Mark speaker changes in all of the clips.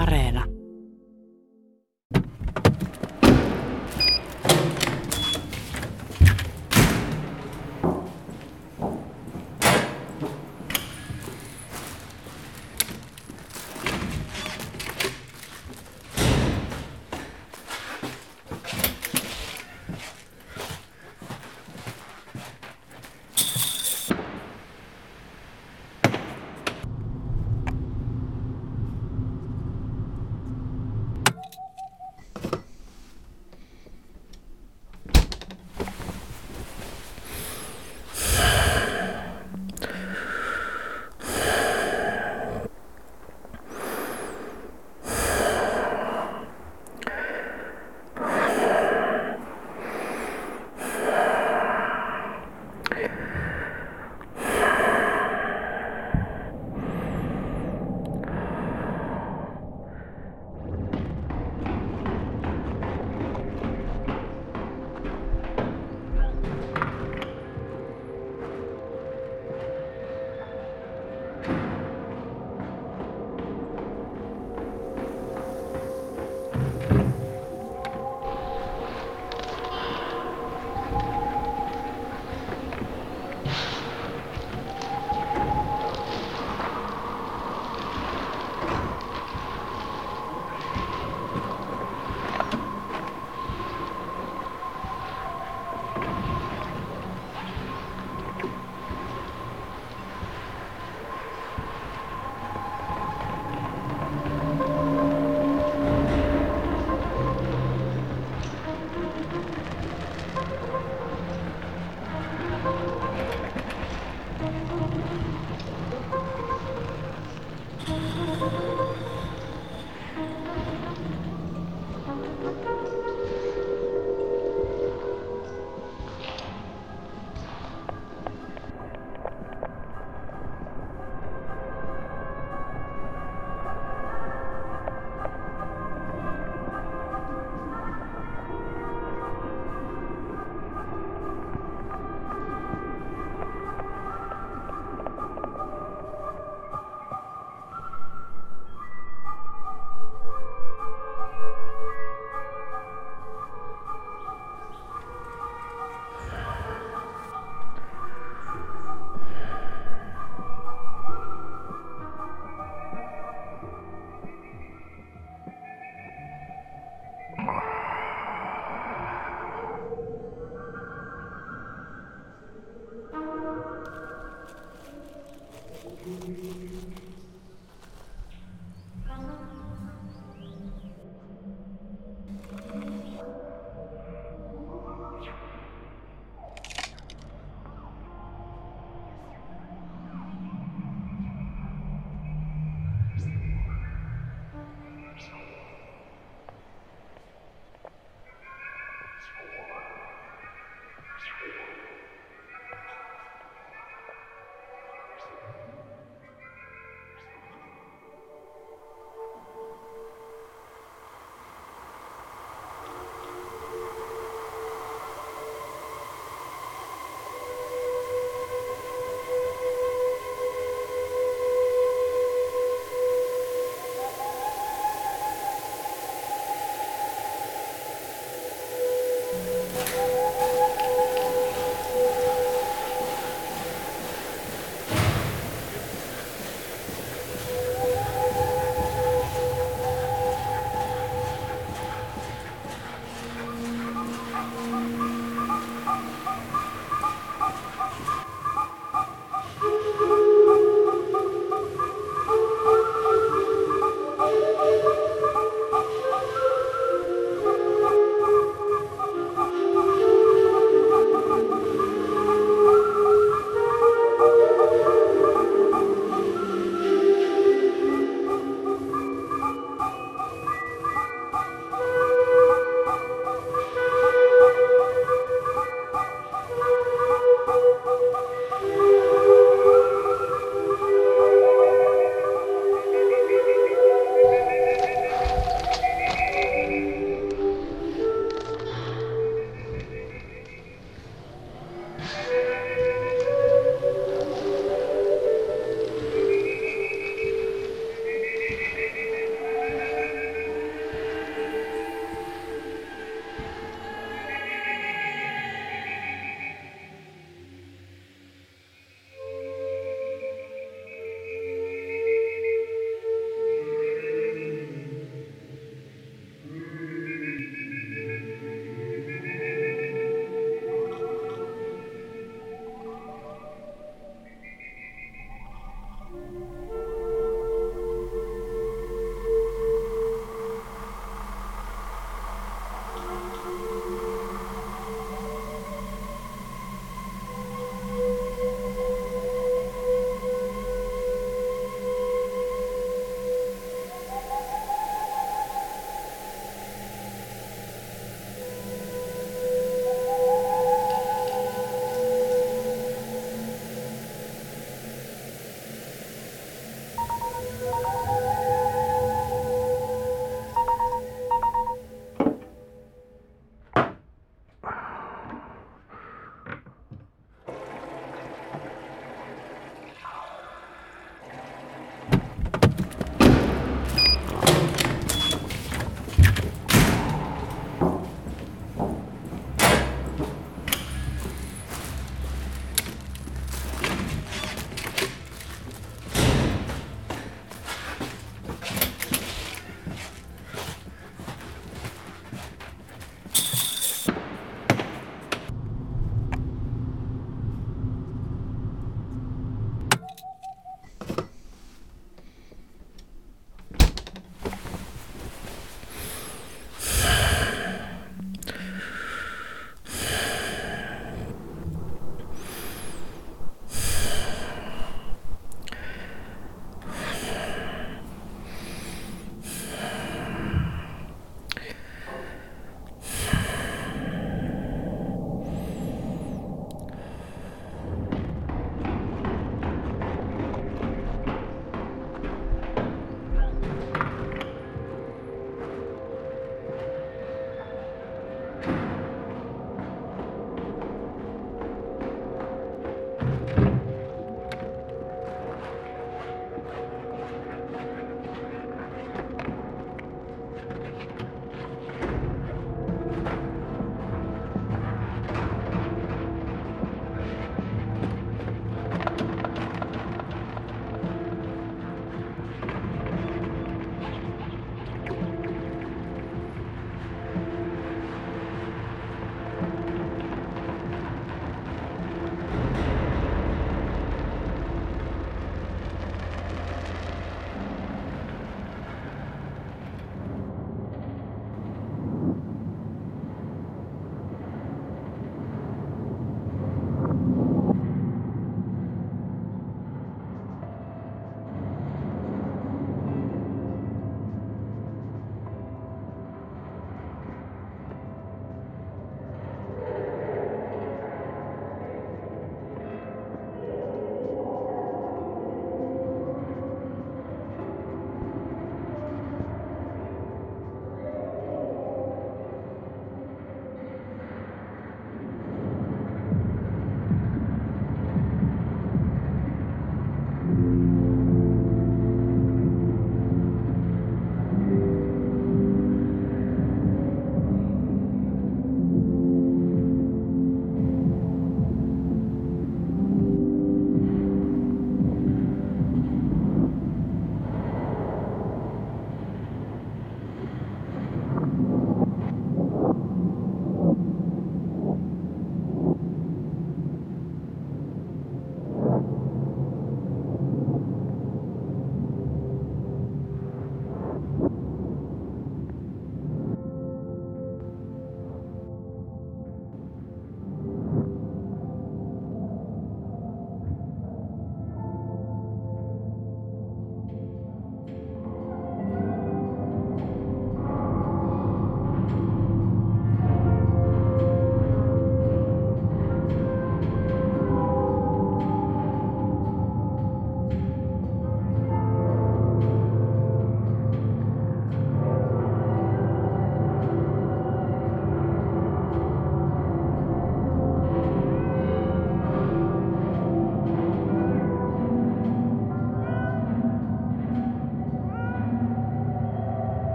Speaker 1: Areena.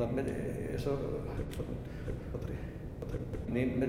Speaker 1: dat met zo. Wat er. Wat er. Nee, met.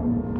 Speaker 1: Thank you.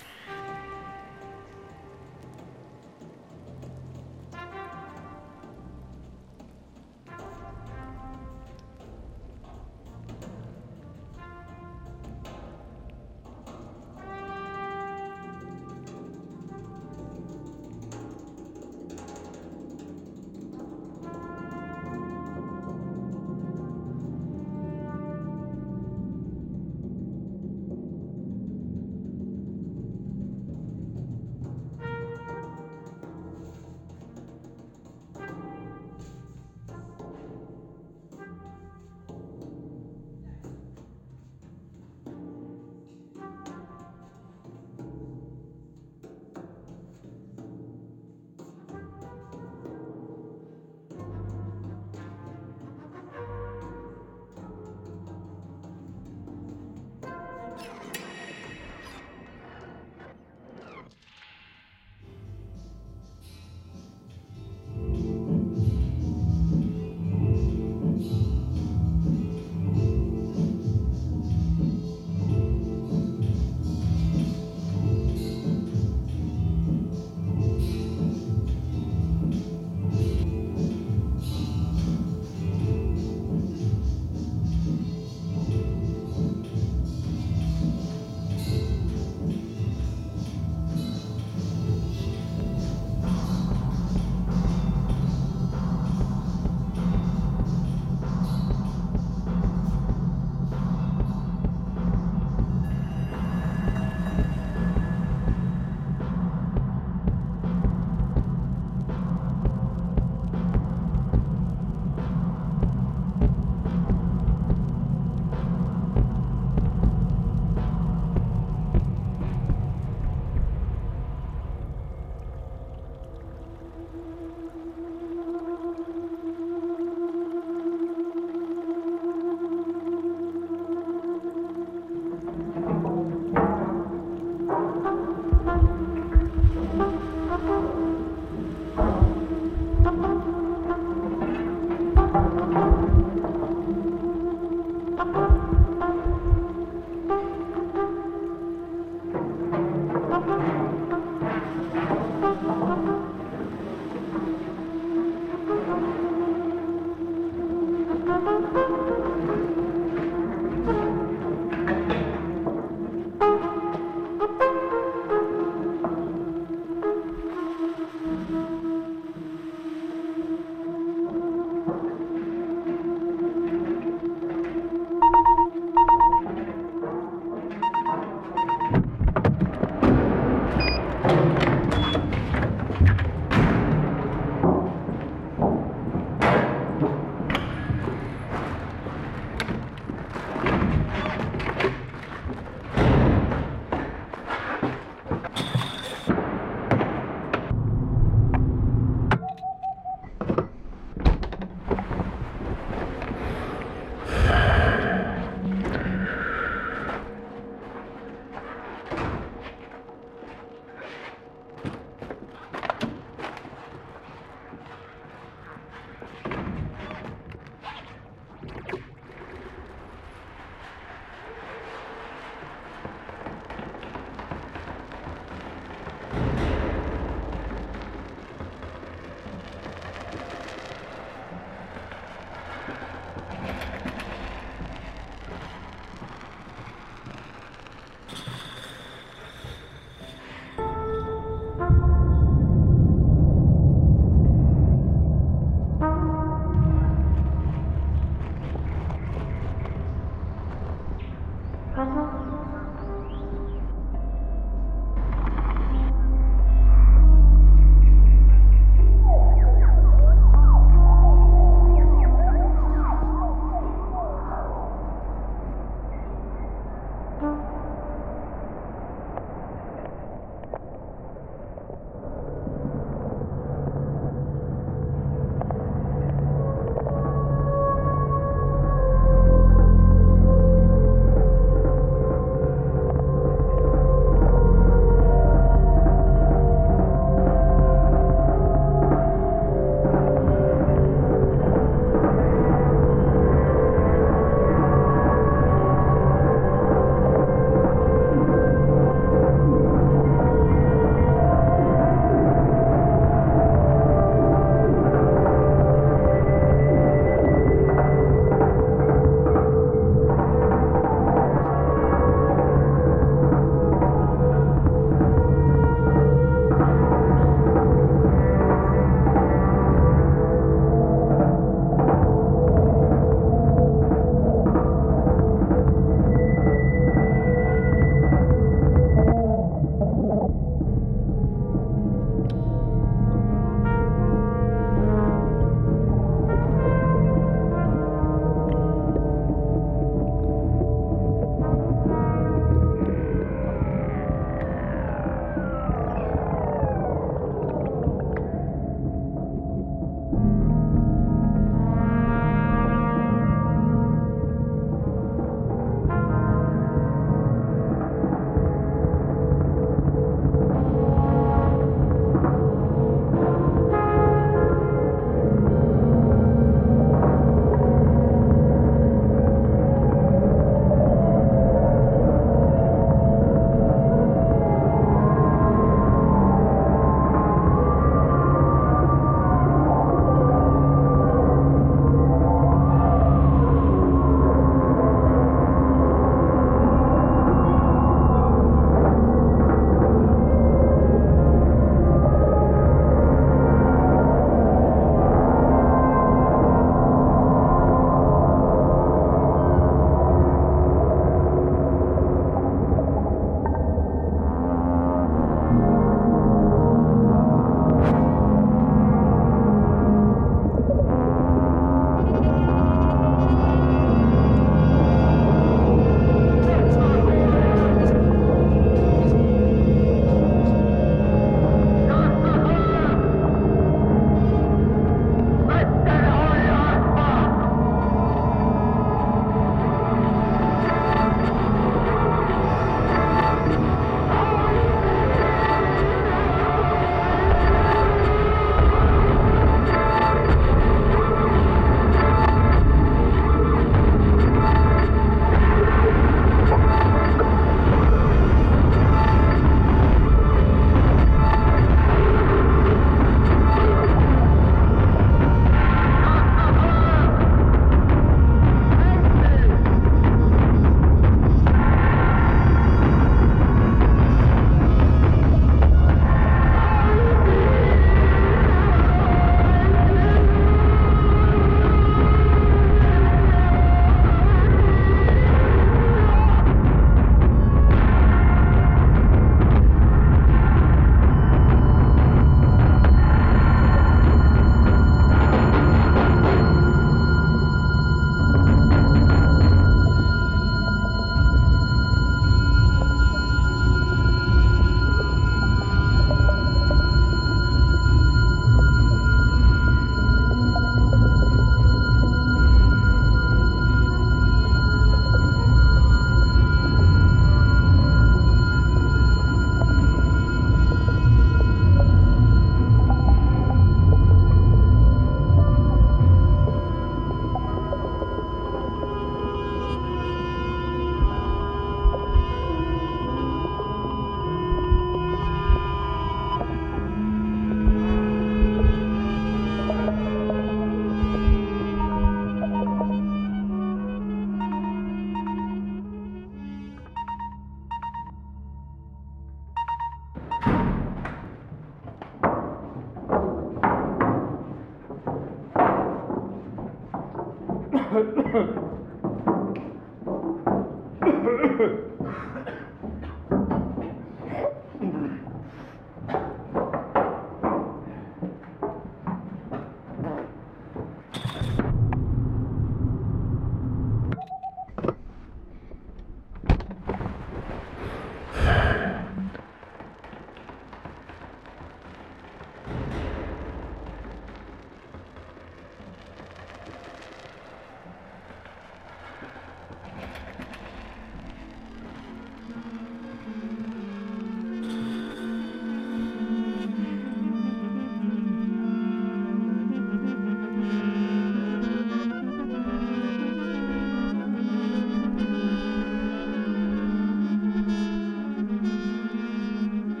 Speaker 1: Ahem.